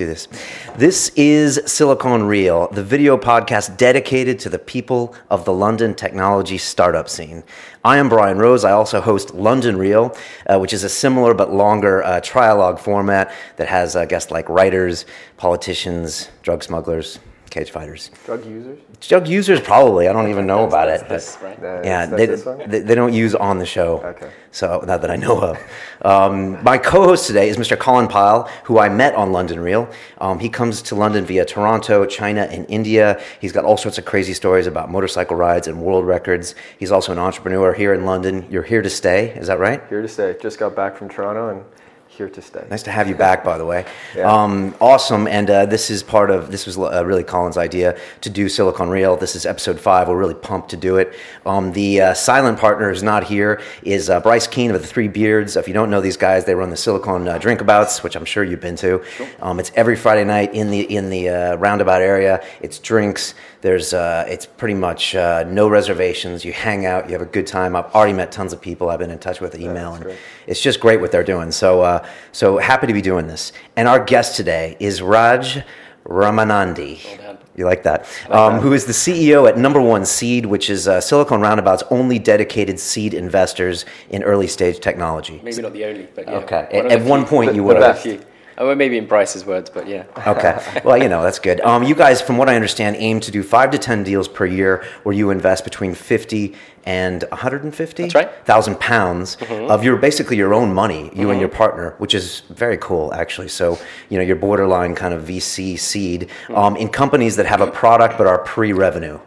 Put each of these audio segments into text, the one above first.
do this. This is Silicon Real, the video podcast dedicated to the people of the London technology startup scene. I am Brian Rose. I also host London Real, uh, which is a similar but longer uh, trialogue format that has uh, guests like writers, politicians, drug smugglers, cage fighters. Drug users? Drug users, probably. I don't even know about it. That's but- right. Yeah, they, they, they don't use on the show. Okay. So, not that I know of. Um, my co host today is Mr. Colin Pyle, who I met on London Real. Um, he comes to London via Toronto, China, and India. He's got all sorts of crazy stories about motorcycle rides and world records. He's also an entrepreneur here in London. You're here to stay, is that right? Here to stay. Just got back from Toronto and here to stay. Nice to have you back, by the way. Yeah. Um, awesome, and uh, this is part of this was uh, really Colin's idea to do Silicon Real. This is episode five. We're really pumped to do it. Um, the uh, silent partner is not here is uh, Bryce Keene of the Three Beards. If you don't know these guys, they run the Silicon uh, Drinkabouts, which I'm sure you've been to. Um, it's every Friday night in the in the uh, roundabout area. It's drinks. There's uh, it's pretty much uh, no reservations. You hang out. You have a good time. I've already met tons of people. I've been in touch with email, and great. it's just great what they're doing. So, uh, so happy to be doing this. And our guest today is Raj Ramanandi. Well. You like that? um, that. Who is the CEO at Number One Seed, which is uh, Silicon Roundabout's only dedicated seed investors in early stage technology. Maybe not the only, but yeah. Okay. One At, at one point, you the would One of have. the few. Oh, well, maybe in Bryce's words, but yeah. Okay. Well, you know, that's good. Um, you guys, from what I understand, aim to do five to 10 deals per year where you invest between 50 and 150 That's right. Mm-hmm. thousand pounds of your basically your own money, you and your partner, which is very cool actually. So, you know, your borderline kind of VC seed Mm-hmm. um, in companies that have a product but are pre-revenue. Is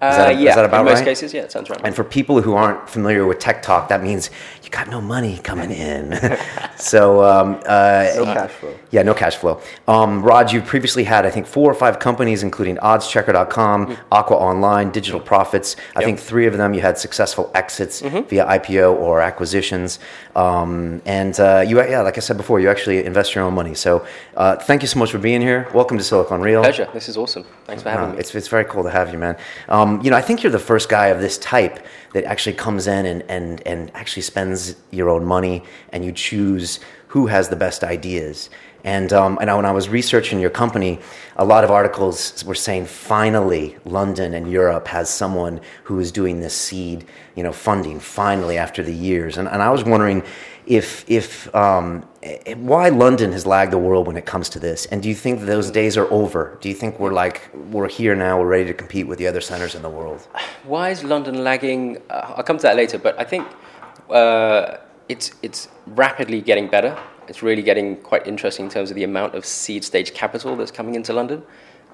Uh, that, is yeah, that about in most right? cases, yeah, it sounds right. And for people who aren't familiar with tech talk, that means you got no money coming in. so, um, uh, No cash flow. yeah, no cash flow. Um, Raj, you previously had, I think, four or five companies, including oddschecker.com, Aqua Online, Digital Profits. I Yep. think three of them you had successful exits via IPO or acquisitions. Um, and uh, you, yeah, like I said before, you actually invest your own money. So uh, thank you so much for being here. Welcome to Silicon Real. Pleasure. This is awesome. Thanks for having Uh, me. It's, it's very cool to have you, man. Um, you know, I think you're the first guy of this type that actually comes in and, and, and actually spends your own money and you choose who has the best ideas. And, um, and I, when I was researching your company, a lot of articles were saying finally London and Europe has someone who is doing this seed, you know, funding finally after the years. And, and I was wondering if, if um, why London has lagged the world when it comes to this, and do you think those days are over? Do you think we're like we're here now, we're ready to compete with the other centers in the world? Why is London lagging? Uh, I'll come to that later, but I think uh, it's it's rapidly getting better. It's really getting quite interesting in terms of the amount of seed stage capital that's coming into London,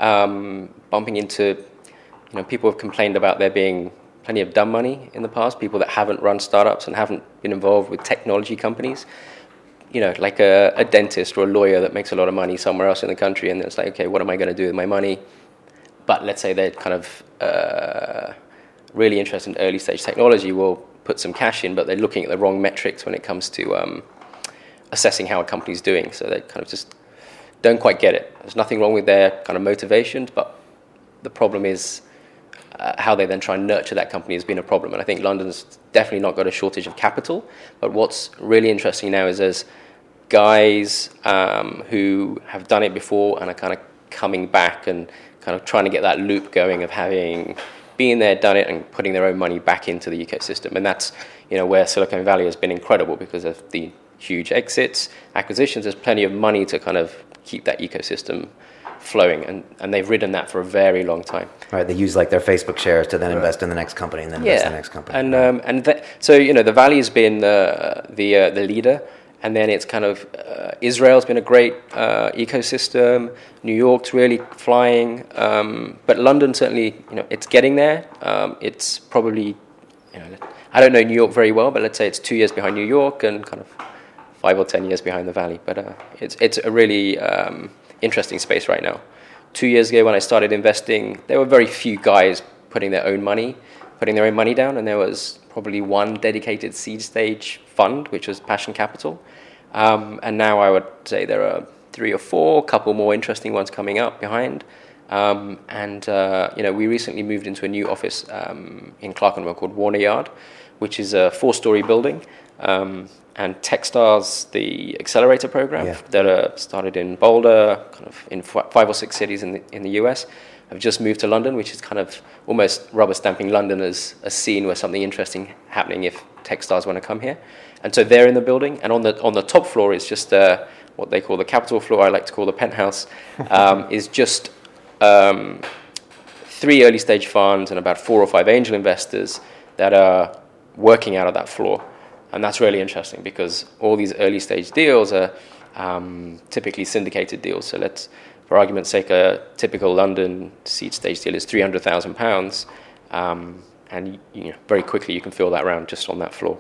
um, bumping into. You know, people have complained about there being plenty of dumb money in the past. People that haven't run startups and haven't been involved with technology companies. You know, like a, a dentist or a lawyer that makes a lot of money somewhere else in the country, and it's like, okay, what am I going to do with my money? but let's say they're kind of uh, really interested in early stage technology will put some cash in, but they're looking at the wrong metrics when it comes to um, assessing how a company's doing. So they kind of just don't quite get it. There's nothing wrong with their kind of motivations, but the problem is uh, how they then try and nurture that company has been a problem. And I think London's definitely not got a shortage of capital. But what's really interesting now is there's guys um, who have done it before and are kind of coming back and kind of trying to get that loop going of having been there, done it, and putting their own money back into the ecosystem. And that's you know where Silicon Valley has been incredible because of the huge exits, acquisitions. There's plenty of money to kind of keep that ecosystem flowing, and, and they've ridden that for a very long time. Right? They use like their Facebook shares to then invest in the next company and then invest in the next company. And um, and that, so you know the Valley's been the the uh, the leader, and then it's kind of uh, Israel's been a great uh, ecosystem. New York's really flying, um, but London certainly you know it's getting there. Um, it's probably you know I don't know New York very well, but let's say it's two years behind New York and kind of five or ten years behind the Valley. But uh, it's it's a really um, interesting space right now. Two years ago, when I started investing, there were very few guys putting their own money, putting their own money down, and there was probably one dedicated seed stage fund, which was Passion Capital. Um, and now I would say there are three or four, couple more interesting ones coming up behind. Um, and uh, you know, we recently moved into a new office um, in Clerkenwell called Warner Yard, which is a four-story building. Um, and Techstars, the accelerator program Yeah. that uh, started in Boulder, kind of in f- five or six cities in the, in the US, have just moved to London, which is kind of almost rubber stamping London as a scene where something interesting happening if Techstars want to come here. And so they're in the building, and on the on the top floor is just uh, what they call the capital floor. I like to call the penthouse. Um, is just um, three early stage funds and about four or five angel investors that are working out of that floor. And that's really interesting because all these early stage deals are um, typically syndicated deals. So let's, for argument's sake, a typical London seed stage deal is £300,000. Um, and you know, very quickly you can fill that round just on that floor.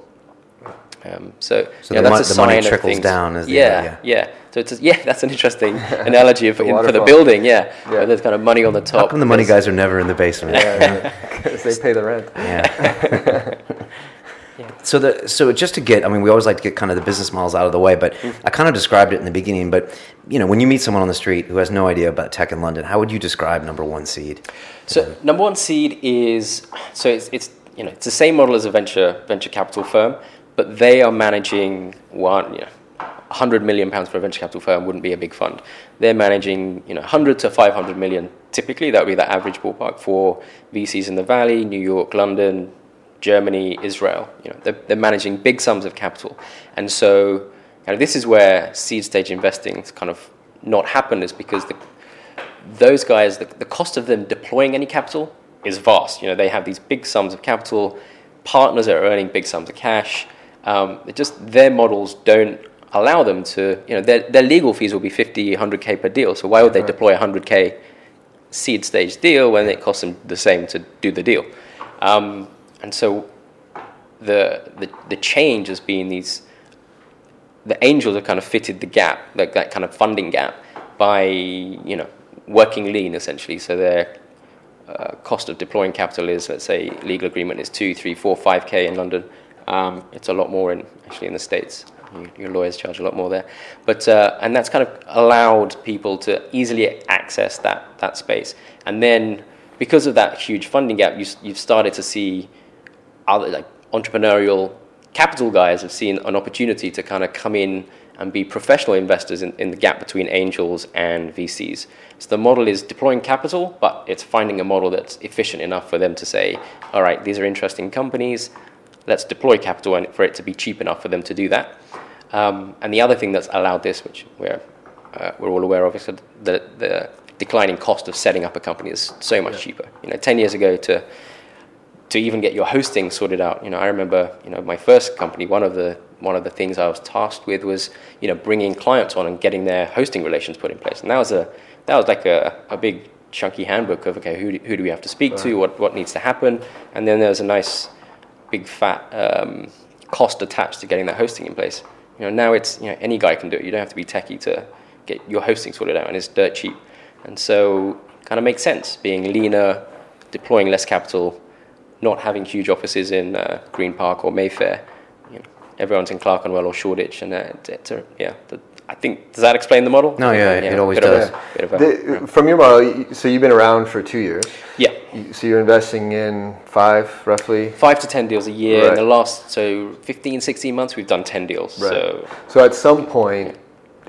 Um, so, So yeah, the that's mon- a the money sign of things. down is the yeah, yeah. So it's a, yeah, that's an interesting analogy for, The in- for the building. Yeah, Yeah. where there's kind of money on the top. How come the money guys are never in the basement? Yeah, because they pay the rent. Yeah. So the so just to get, I mean, we always like to get kind of the business models out of the way, but mm-hmm. I kind of described it in the beginning. But you know, when you meet someone on the street who has no idea about tech in London, how would you describe number one seed? So number one seed is so it's, it's you know it's the same model as a venture venture capital firm, but they are managing one you know. 100 million pounds for a venture capital firm wouldn't be a big fund. They're managing, you know, 100 to 500 million. Typically, that would be the average ballpark for VCs in the Valley, New York, London, Germany, Israel. You know, they're, they're managing big sums of capital, and so kind of this is where seed stage investing is kind of not happened, is because the, those guys, the, the cost of them deploying any capital is vast. You know, they have these big sums of capital, partners that are earning big sums of cash. Um, it just their models don't allow them to, you know, their, their legal fees will be 50, 100k per deal. So why would they Right. deploy a 100k seed stage deal when it costs them the same to do the deal? Um, and so the, the the change has been these the angels have kind of fitted the gap, like that kind of funding gap, by you know working lean essentially. So their uh, cost of deploying capital is, let's say, legal agreement is two, three, four, five k in London. Um, it's a lot more in actually in the states. You, your lawyers charge a lot more there, but uh, and that's kind of allowed people to easily access that that space. And then because of that huge funding gap, you, you've started to see other like entrepreneurial capital guys have seen an opportunity to kind of come in and be professional investors in, in the gap between angels and VCs. So the model is deploying capital, but it's finding a model that's efficient enough for them to say, all right, these are interesting companies, let's deploy capital and for it to be cheap enough for them to do that. Um, and the other thing that's allowed this, which we're, uh, we're all aware of, is that the, the declining cost of setting up a company is so much cheaper. You know, 10 years ago to to even get your hosting sorted out. You know, I remember, you know, my first company. One of the one of the things I was tasked with was, you know, bringing clients on and getting their hosting relations put in place. And that was a that was like a, a big chunky handbook of okay, who do, who do we have to speak to? What what needs to happen? And then there's a nice big fat um, cost attached to getting that hosting in place. You know, now it's you know any guy can do it. You don't have to be techie to get your hosting sorted out, and it's dirt cheap. And so, kind of makes sense being leaner, deploying less capital, not having huge offices in uh, Green Park or Mayfair. You know, everyone's in Clerkenwell or Shoreditch, and uh, it's, it's a, yeah. The, I think does that explain the model? No, yeah, it always bit of a- does. a- The, from your model, so you've been around for two years. yeah. So you're investing in five, roughly. Five to ten deals a year. In the last so 15, 16 months, we've done ten deals. Right. So So at some point,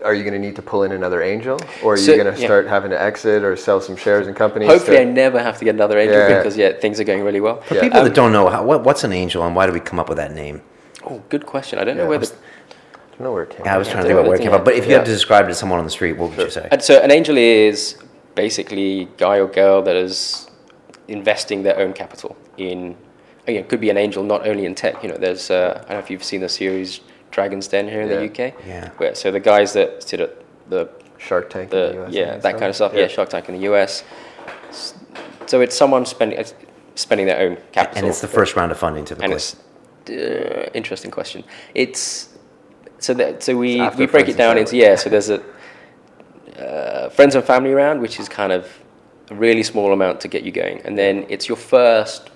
are you going to need to pull in another angel, or are So- you going to yeah. start having to exit or sell some shares in companies? hopefully, to- I never have to get another angel Yeah. because yeah, things are going really well. For Yeah. people Um, that don't know, how, what, what's an angel and why do we come up with that name? Oh, good question. I don't Yeah. know where the I don't know where it came Yeah, I was from. trying to think about where it came from. But if you Yeah. had to describe it to someone on the street, what would you say? And so an angel is basically guy or girl that is investing their own capital in. Again, it could be an angel not only in tech. You know, there's uh, I don't know if you've seen the series Dragon's Den here in Yeah. the UK. Yeah. Where so the guys that sit at the Shark Tank. in the, the US yeah and that kind of stuff. Yeah. Shark Tank in the US. So it's someone spending spending their own capital. And it's the first round of funding typically. and it's uh, interesting question. It's so that so we It's we break it down into yeah. So there's a uh, friends and family round, which is kind of a really small amount to get you going, and then it's your first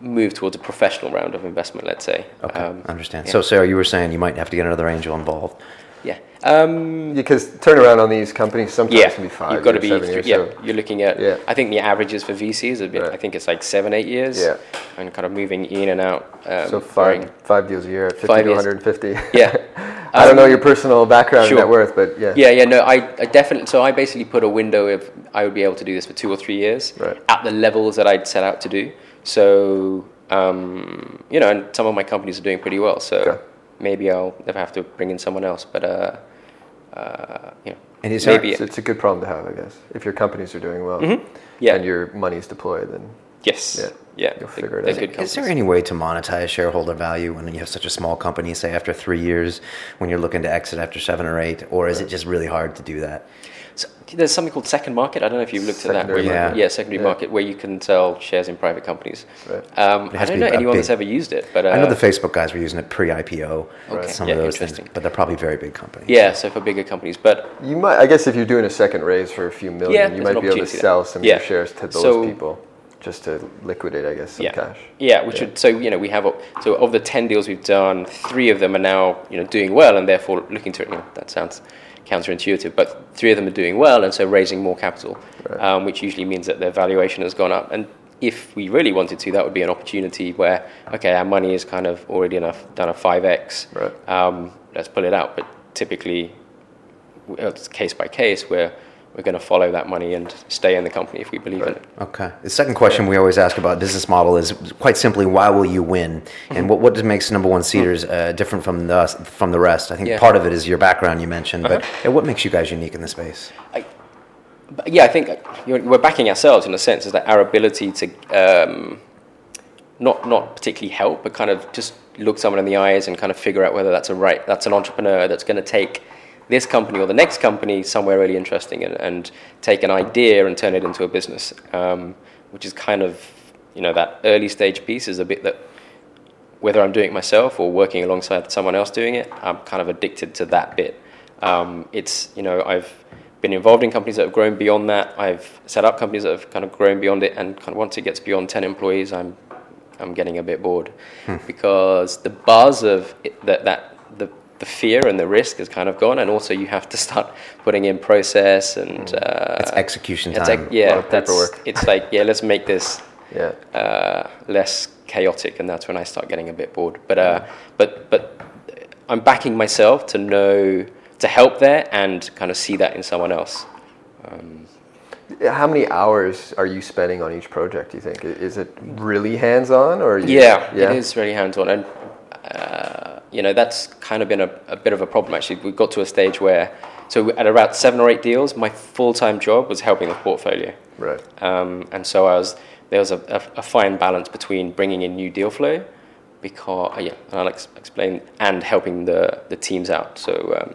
move towards a professional round of investment. Let's say. Okay, Um, I understand. yeah. So, Sarah, you were saying you might have to get another angel involved. Yeah. Um, Because turnaround on these companies sometimes yeah, can be 5 you've got to be. three- years. yeah, so- you're looking at. Yeah. I think the averages for VCs have been. Right. I think it's like seven, eight years. Yeah. And kind of moving in and out. Um, So varying. five, five deals a year at 50 to 150. Yeah. I don't know Um, your personal background sure. net worth, but yeah. Yeah, yeah, no, I, I definitely. So I basically put a window of I would be able to do this for two or three years Right. at the levels that I'd set out to do. So um, you know, and some of my companies are doing pretty well. So Okay. maybe I'll never have to bring in someone else. But uh, uh, you know, And is there- maybe It's, it's a good problem to have, I guess. If your companies are doing well Mm-hmm. yeah, and your money's deployed, then yes, Yeah. yeah, You'll they- figure it they're out. Is there any way to monetize shareholder value when you have such a small company, say after three years, when you're looking to exit after seven or eight, or is it just really hard to do that? So there's something called SecondMarket. I don't know if you've looked at that. Where Secondary market. yeah, secondary Yeah. market where you can sell shares in private companies. Right. Um, I don't know anyone big- that's ever used it, but uh, I know the Facebook guys were using it pre-IPO, Okay. some Yeah, of those things, interesting. but they're probably very big companies. yeah, so for bigger companies, but you might, I guess if you're doing a second raise for a few million, Yeah, you might be able to sell some Yeah. of your shares to those So- people just to liquidate, I guess, some yeah, cash. yeah, which would so you know we have a- so of the ten deals we've done, three of them are now you know doing well and therefore looking to you know, that sounds counterintuitive, but three of them are doing well and so raising more capital, Right. um, which usually means that their valuation has gone up. And if we really wanted to, that would be an opportunity where okay, our money is kind of already enough done a five x, Right. um, let's pull it out. But typically, it's case by case where we're going to follow that money and stay in the company if we believe in it. Okay. The second question we always ask about business model is quite simply, why will you win? And what, what makes number one seeders uh, different from the from the rest? I think Yeah. part of it is your background you mentioned, but yeah, what makes you guys unique in the space? But yeah, I think you're, we're backing ourselves in a sense, is that our ability to um, not not particularly help, but kind of just look someone in the eyes and kind of figure out whether that's a right, that's an entrepreneur that's going to take this company or the next company somewhere really interesting and, and take an idea and turn it into a business, um, which is kind of you know that early stage piece is a bit that whether I'm doing it myself or working alongside someone else doing it, I'm kind of addicted to that bit. Um, it's you know I've been involved in companies that have grown beyond that. I've set up companies that have kind of grown beyond it, and kind of once it gets beyond ten employees, I'm I'm getting a bit bored because the buzz of it, that that the the fear and the risk is kind of gone, and also you have to start putting in process and uh, It's execution it's time. like- yeah, that's paperwork. it's like yeah, let's make this Yeah. uh, less chaotic, and that's when I start getting a bit bored. But uh, but but I'm backing myself to know to help there and kind of see that in someone else. Yeah, How many hours are you spending on each project? Do you think is it really hands-on, or are you, Yeah, it is really hands-on, and uh, you know that's kind of been a, a bit of a problem actually. We got to a stage where, so at about seven or eight deals, my full-time job was helping the portfolio. Right. Um, and so I was there was a, a, a fine balance between bringing in new deal flow, because uh, yeah, and I'll ex- explain, and helping the the teams out. So um,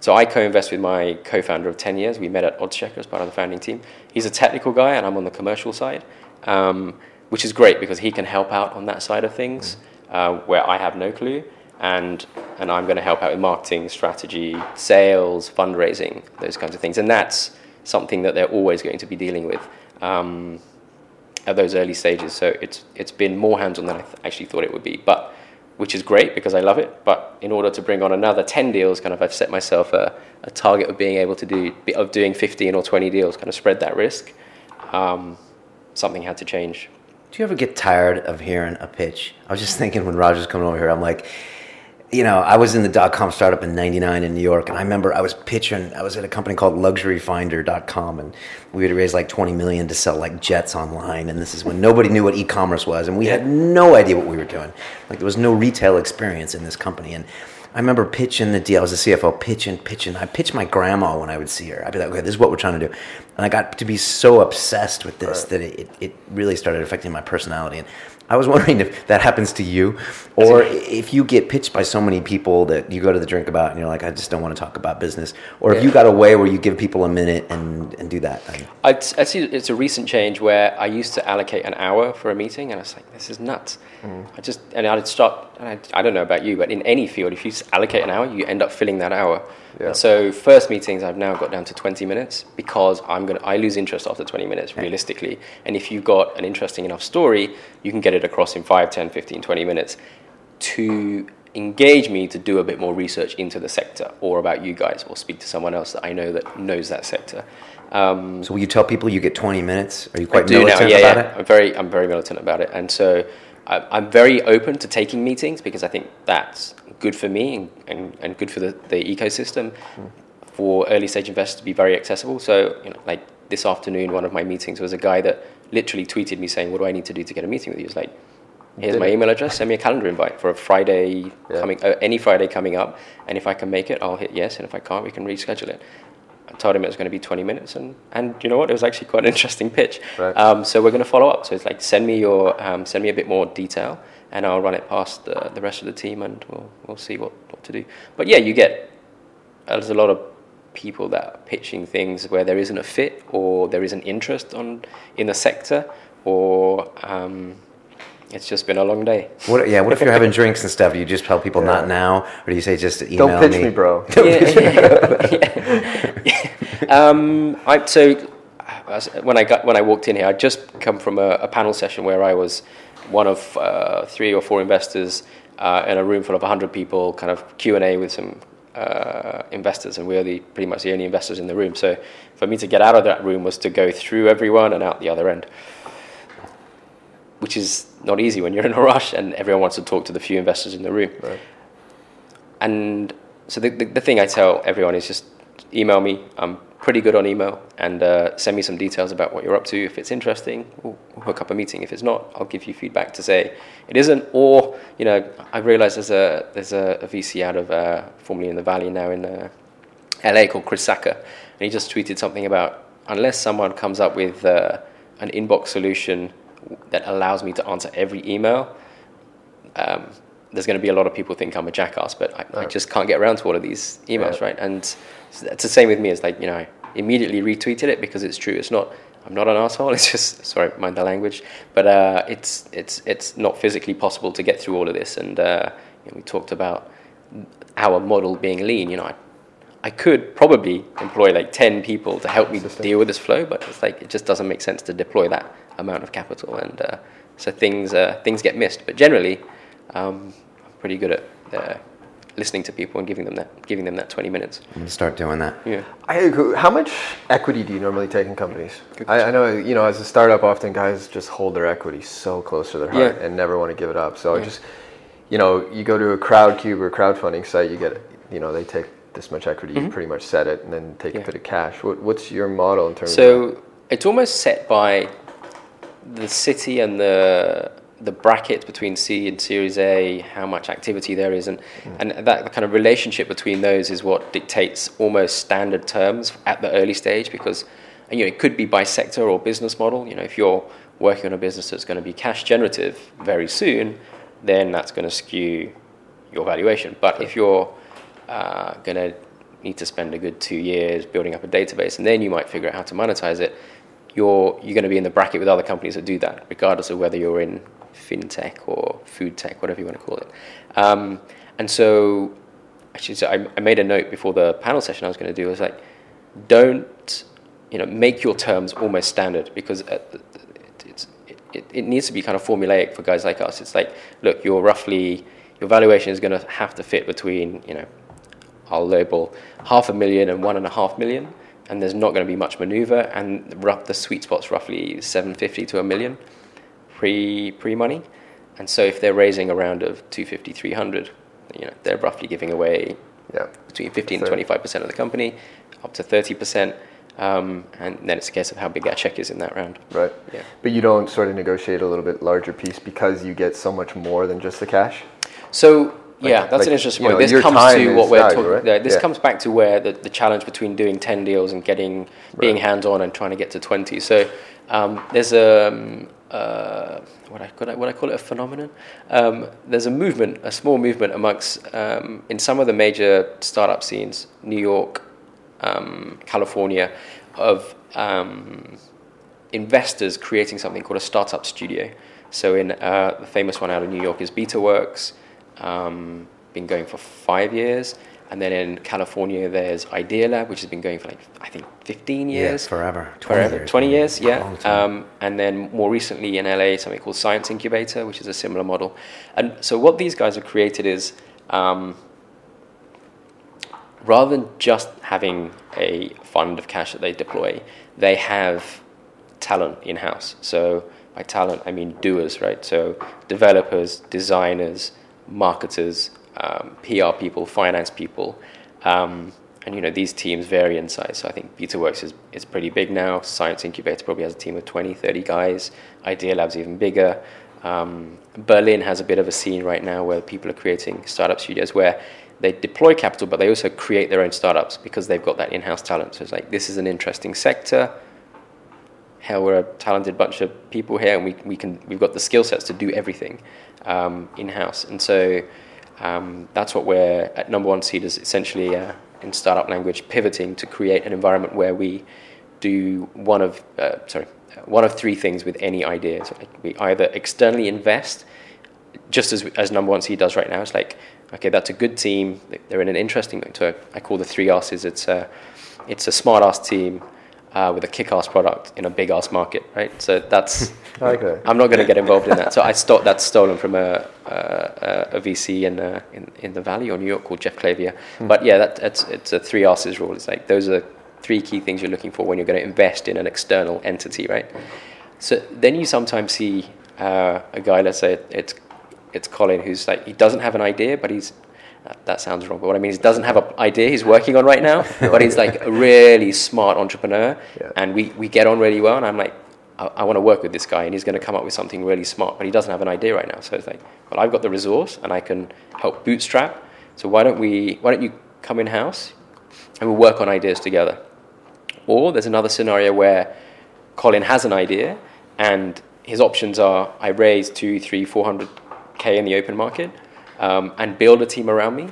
so I co-invest with my co-founder of ten years. We met at Oddschecker as part of the founding team. He's a technical guy, and I'm on the commercial side, um, which is great because he can help out on that side of things uh, where I have no clue. And, and I'm going to help out with marketing, strategy, sales, fundraising, those kinds of things. And that's something that they're always going to be dealing with um, at those early stages. So it's it's been more hands-on than I th- actually thought it would be, but which is great because I love it. But in order to bring on another ten deals, kind of I've set myself a, a target of being able to do of doing fifteen or twenty deals, kind of spread that risk. Um, something had to change. Do you ever get tired of hearing a pitch? I was just thinking when Roger's coming over here, I'm like, you know, I was in the dot com startup in 99 in New York, and I remember I was pitching, I was at a company called luxuryfinder.com, and we had raised like 20 million to sell like jets online. And this is when nobody knew what e commerce was, and we had no idea what we were doing. Like, there was no retail experience in this company. And I remember pitching the deal. I was the CFO, pitching, pitching. I pitched my grandma when I would see her. I'd be like, okay, this is what we're trying to do. And I got to be so obsessed with this that it, it, it really started affecting my personality. And I was wondering if that happens to you, or if you get pitched by so many people that you go to the Drinkabout and you're like, I just don't want to talk about business. Or if you got a way where you give people a minute and, and do that. thing. I'd, I'd see it's a recent change where I used to allocate an hour for a meeting, and I was like, this is nuts. Mm. I just and I'd start. And I, I don't know about you, but in any field, if you allocate an hour, you end up filling that hour. Yeah. And so first meetings, I've now got down to twenty minutes because I'm gonna I lose interest after twenty minutes realistically. And if you've got an interesting enough story, you can get it across in 5, 10, 15, 20 minutes. To engage me to do a bit more research into the sector or about you guys or speak to someone else that I know that knows that sector. Um, So will you tell people you get 20 minutes? Are you quite do now, militant yeah, about yeah. it? I'm very, I'm very militant about it, and so I'm very open to taking meetings because I think that's good for me and, and, and good for the, the ecosystem for early stage investors to be very accessible. So, you know, like this afternoon, one of my meetings was a guy that literally tweeted me saying, "What do I need to do to get a meeting with you?" He was like, "Here's Did my it? email address. Send me a calendar invite for a Friday Yeah. coming, uh, any Friday coming up, and if I can make it, I'll hit yes, and if I can't, we can reschedule it." I told him it was going to be 20 minutes, and, and you know what? It was actually quite an interesting pitch. Right. Um, so we're going to follow up. So it's like send me your um, send me a bit more detail, and I'll run it past the, the rest of the team, and we'll we'll see what, what to do. But yeah, you get there's a lot of people that are pitching things where there isn't a fit or there isn't interest on in the sector, or um, it's just been a long day. What, yeah, what if you're having drinks and stuff? Do you just tell people Yeah. not now? Or do you say just email Don't pitch me, bro. yeah, yeah. um, I, so when I got when I walked in here, I'd just come from a, a panel session where I was one of uh, three or four investors uh, in a room full of 100 people, kind of Q and A with some uh, investors, and we are the, pretty much the only investors in the room. So for me to get out of that room was to go through everyone and out the other end which is not easy when you're in a rush and everyone wants to talk to the few investors in the room. Right. And so the, the, the thing I tell everyone is just email me. I'm pretty good on email and uh, send me some details about what you're up to. If it's interesting, we'll, we'll hook up a meeting. If it's not, I'll give you feedback to say it isn't. Or, you know, I realize there's a, there's a, a VC out of, uh, formerly in the Valley, now in uh, LA called Chris Sacca. And he just tweeted something about unless someone comes up with uh, an inbox solution that allows me to answer every email, um, there's going to be a lot of people think I'm a jackass, but I, I just can't get around to all of these emails, Yeah. right? And so it's the same with me. It's like, you know, I immediately retweeted it because it's true. It's not, I'm not an asshole. It's just, sorry, mind the language. But uh, it's, it's, it's not physically possible to get through all of this. And uh, you know, we talked about our model being lean. You know, I, I could probably employ like 10 people to help me System. deal with this flow, but it's like, it just doesn't make sense to deploy that amount of capital. And uh, so things, uh, things get missed. But generally, um, I'm pretty good at uh, listening to people and giving them that, giving them that 20 minutes. I'm gonna start doing that. Yeah. I agree. How much equity do you normally take in companies? I, I know, you know, as a startup, often guys just hold their equity so close to their heart Yeah. and never want to give it up. So Yeah. just, you know, you go to a crowdcube or crowdfunding site, you get, you know, they take this much equity, you pretty much set it, and then take a Mm-hmm. Bit of cash. What, what's your model in terms of? So it's almost set by the city and the the bracket between seed and Series A, how much activity there is, and and that kind of relationship between those is what dictates almost standard terms at the early stage because you know it could be by sector or business model. You know, if you're working on a business that's going to be cash generative very soon, then that's going to skew your valuation. But if you're uh, going to need to spend a good two years building up a database, and then you might figure out how to monetize it. You're you're going to be in the bracket with other companies that do that, regardless of whether you're in fintech or food tech, whatever you want to call it. Um, and so, actually, so I, I made a note before the panel session I was going to do. I was like, don't you know make your terms almost standard because uh, it, it, it needs to be kind of formulaic for guys like us. It's like, look, you're roughly your valuation is going to have to fit between you know I'll label half a million and one and a half million, and there's not going to be much maneuver, and the sweet spot's roughly 750 to a million pre pre money, and so if they're raising a round of 250, 300, you know they're roughly giving away yeah. between 15 and 25 percent of the company, up to 30 percent, um, and then it's a case of how big our check is in that round. Right. Yeah. But you don't sort of negotiate a little bit larger piece because you get so much more than just the cash? So yeah, that's like, an interesting you point. know, this comes to what we're talking. right? yeah, This Yeah. comes back to where the, the challenge between doing ten deals and getting being Right. hands on and trying to get to twenty. So um, there's a um, uh, what I what I, what I call it a phenomenon. Um, there's a movement, a small movement amongst um, in some of the major startup scenes, New York, um, California, of um, investors creating something called a startup studio. So in uh, the famous one out of New York is BetaWorks, um, been going for five years, and then in California there's Idealab, which has been going for like I think 15 years. Yeah, forever. 20 Forever, years, 20 years, yeah. Um, and then more recently in LA, something called Science Incubator, which is a similar model. And so what these guys have created is um, rather than just having a fund of cash that they deploy, they have talent in house. So by talent, I mean doers, right? So developers, designers, marketers, um, PR people, finance people. Um, and you know these teams vary in size. So I think BetaWorks is, is pretty big now. Science Incubator probably has a team of 20, 30 guys. Idealab's even bigger. Um, Berlin has a bit of a scene right now where people are creating startup studios where they deploy capital, but they also create their own startups because they've got that in-house talent. So it's like this is an interesting sector. Hell, we're a talented bunch of people here, and we, we can we've got the skill sets to do everything um, in-house. And so um, that's what we're at number one seed is essentially uh, in startup language pivoting to create an environment where we do one of uh, sorry one of three things with any idea. So like we either externally invest, just as as number one seed does right now. It's like okay, that's a good team. They're in an interesting. I call the three R's. It's a it's a smart ass team uh, with a kick-ass product in a big-ass market, right? So that's okay. I'm not going to get involved in that. So I st- that's stolen from a, a, a VC in, uh, in in the Valley or New York called Jeff Clavier. Hmm. But yeah, that, it's it's a three R's rule. It's like those are three key things you're looking for when you're going to invest in an external entity, right? So then you sometimes see uh, a guy, let's say it's it's Colin, who's like he doesn't have an idea, but he's that sounds wrong, but what I mean is he doesn't have an idea he's working on right now, but he's like a really smart entrepreneur, yeah. and we, we get on really well, and I'm like, I, I want to work with this guy, and he's going to come up with something really smart, but he doesn't have an idea right now. So it's like, well, I've got the resource, and I can help bootstrap. So why don't we? Why don't you come in house, and we'll work on ideas together? Or there's another scenario where Colin has an idea, and his options are: I raise two, three, four hundred k in the open market um, and build a team around me.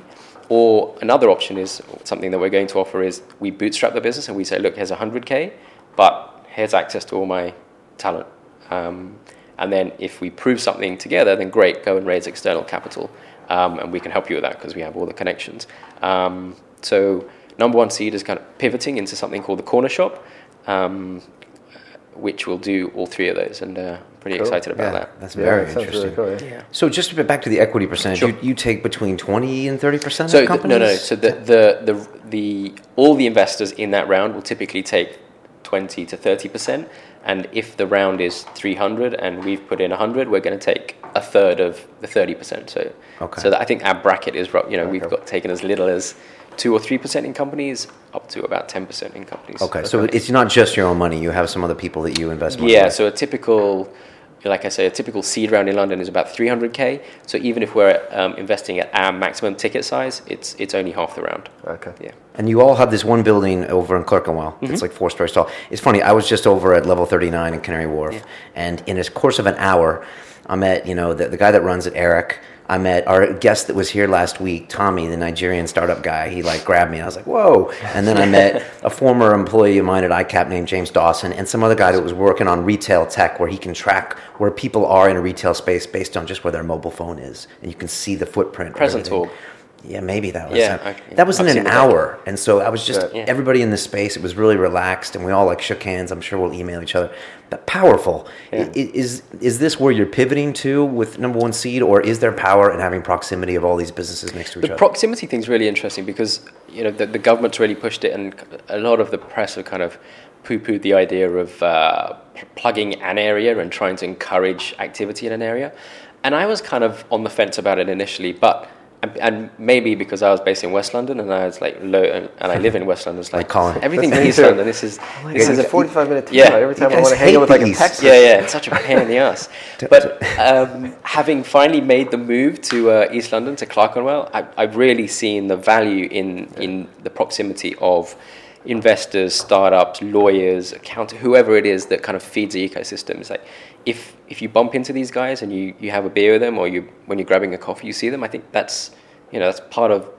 Or another option is something that we're going to offer is we bootstrap the business and we say, look, here's 100K, but here's access to all my talent. Um, and then if we prove something together, then great, go and raise external capital. Um, and we can help you with that because we have all the connections. Um, so number one seed is kind of pivoting into something called the corner shop. Um, which will do all three of those, and uh, pretty cool. excited about yeah, that. That's very yeah, interesting. Really cool, yeah. So just to get back to the equity percentage, sure. you, you, take between twenty and thirty percent. So the, no, no. So the, the the the all the investors in that round will typically take twenty to thirty percent, and if the round is three hundred and we've put in hundred, we're going to take a third of the thirty percent. So okay. so I think our bracket is you know okay. we've got taken as little as two or three percent in companies, up to about ten percent in companies. Okay, so companies. it's not just your own money; you have some other people that you invest. Money yeah, with. so a typical, like I say, a typical seed round in London is about three hundred k. So even if we're um, investing at our maximum ticket size, it's it's only half the round. Okay. Yeah. And you all have this one building over in Clerkenwell. Mm-hmm. It's like four stories tall. It's funny. I was just over at level thirty nine in Canary Wharf, yeah. and in a course of an hour, I met you know the, the guy that runs it, Eric I met our guest that was here last week, Tommy, the Nigerian startup guy. He like grabbed me. I was like, "Whoa!" And then I met a former employee of mine at ICAP named James Dawson, and some other guy that was working on retail tech, where he can track where people are in a retail space based on just where their mobile phone is, and you can see the footprint. Present tool. Yeah, maybe that was. Yeah, okay. that was in an hour, and so I was just yeah. everybody in the space. It was really relaxed, and we all like shook hands. I'm sure we'll email each other. But powerful. Yeah. Is is this where you're pivoting to with number one seed, or is there power in having proximity of all these businesses next to each the other? The proximity thing's really interesting because you know the, the government's really pushed it, and a lot of the press have kind of poo-pooed the idea of uh, plugging an area and trying to encourage activity in an area. And I was kind of on the fence about it initially, but and, and, maybe because I was based in West London and I was like low, and, and I live in West London, it's like, like everything in East London. This is oh this is a forty-five minute yeah. Every time I want to hang out with like a Texas. Yeah, yeah, it's such a pain in the ass. But um, having finally made the move to uh, East London to Clerkenwell, I, I've really seen the value in yeah. in the proximity of investors, startups, lawyers, accountant, whoever it is that kind of feeds the ecosystem. It's like if if you bump into these guys and you, you have a beer with them or you when you're grabbing a coffee you see them, I think that's you know that's part of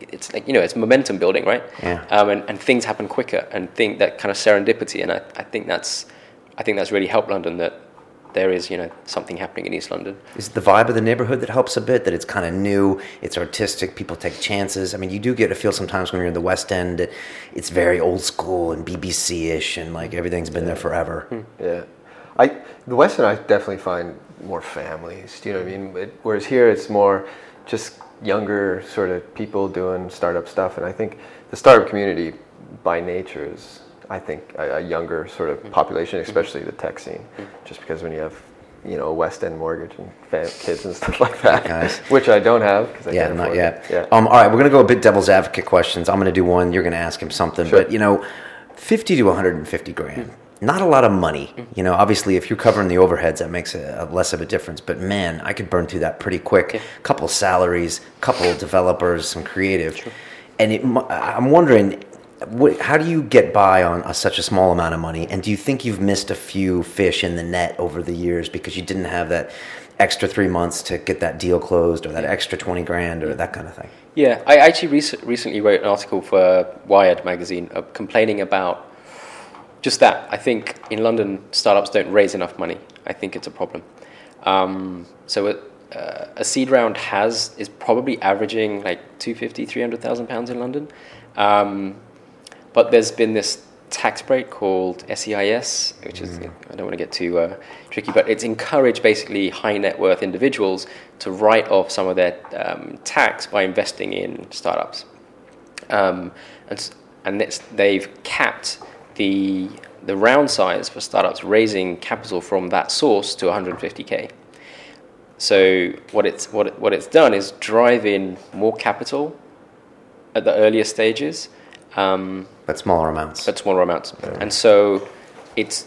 it's like you know it's momentum building, right? Yeah. Um, and, and things happen quicker and think that kind of serendipity, and I, I think that's I think that's really helped London that there is you know something happening in East London. Is the vibe of the neighborhood that helps a bit? That it's kind of new, it's artistic, people take chances. I mean, you do get a feel sometimes when you're in the West End that it's very old school and BBC ish, and like everything's been yeah. there forever. Hmm. Yeah. I the Western I definitely find more families. Do you know what I mean? It, whereas here it's more just younger sort of people doing startup stuff, and I think the startup community by nature is, I think, a, a younger sort of mm-hmm. population, mm-hmm. especially the tech scene, mm-hmm. just because when you have you know, a West End mortgage and kids and stuff like that, Nice. which I don't have because I Yeah, can't not yet. It. Yeah. Um, all right, we're gonna go a bit devil's advocate questions. I'm gonna do one. You're gonna ask him something. Sure. But you know, 50 to 150 grand. Mm. Not a lot of money. You know, obviously, if you're covering the overheads, that makes a, a less of a difference. But man, I could burn through that pretty quick. Couple salaries, couple developers, some creative, and it, I'm wondering. What, how do you get by on a, such a small amount of money? And do you think you've missed a few fish in the net over the years because you didn't have that extra three months to get that deal closed or that extra 20 grand or that kind of thing? Yeah, I actually rec- recently wrote an article for Wired magazine uh, complaining about just that. I think in London, startups don't raise enough money. I think it's a problem. Um, so a, uh, a seed round has is probably averaging like 250, 300,000 pounds in London. Um, but there's been this tax break called SEIS, which is, I don't want to get too uh, tricky, but it's encouraged basically high net worth individuals to write off some of their um, tax by investing in startups. Um, and and it's, they've capped the, the round size for startups raising capital from that source to 150k. So what it's, what, it, what it's done is drive in more capital at the earlier stages. Um, But smaller amounts. but smaller amounts. And so it's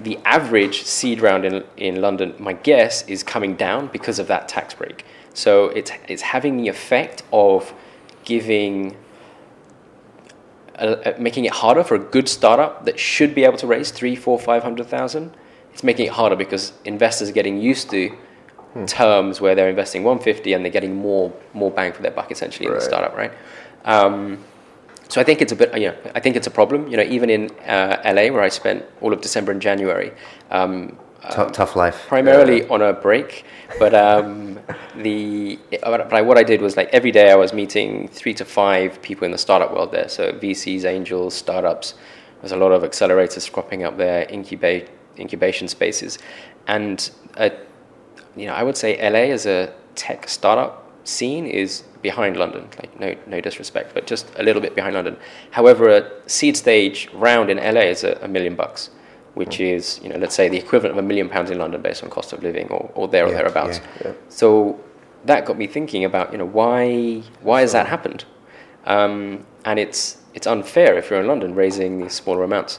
the average seed round in, in London, my guess, is coming down because of that tax break. So it's, it's having the effect of giving, uh, uh, making it harder for a good startup that should be able to raise three, four, five hundred thousand. It's making it harder because investors are getting used to terms where they're investing 150 and they're getting more more bang for their buck essentially in the startup, right? Um, so I think it's a bit, you know, I think it's a problem. You know, even in uh, LA where I spent all of December and January, um, Tou- tough life. primarily on a break. But um, the but I, what I did was like every day I was meeting three to five people in the startup world there. So VCs, angels, startups. There's a lot of accelerators cropping up there, incubate incubation spaces, and uh, you know I would say LA as a tech startup scene is behind London. Like no no disrespect, but just a little bit behind London. However, a seed stage round in LA is a, a million bucks which is, you know, let's say the equivalent of a million pounds in London based on cost of living or, or there or Yeah, thereabouts. yeah, yeah. So that got me thinking about, you know, why why has that happened? Um, and it's it's unfair if you're in London raising these smaller amounts.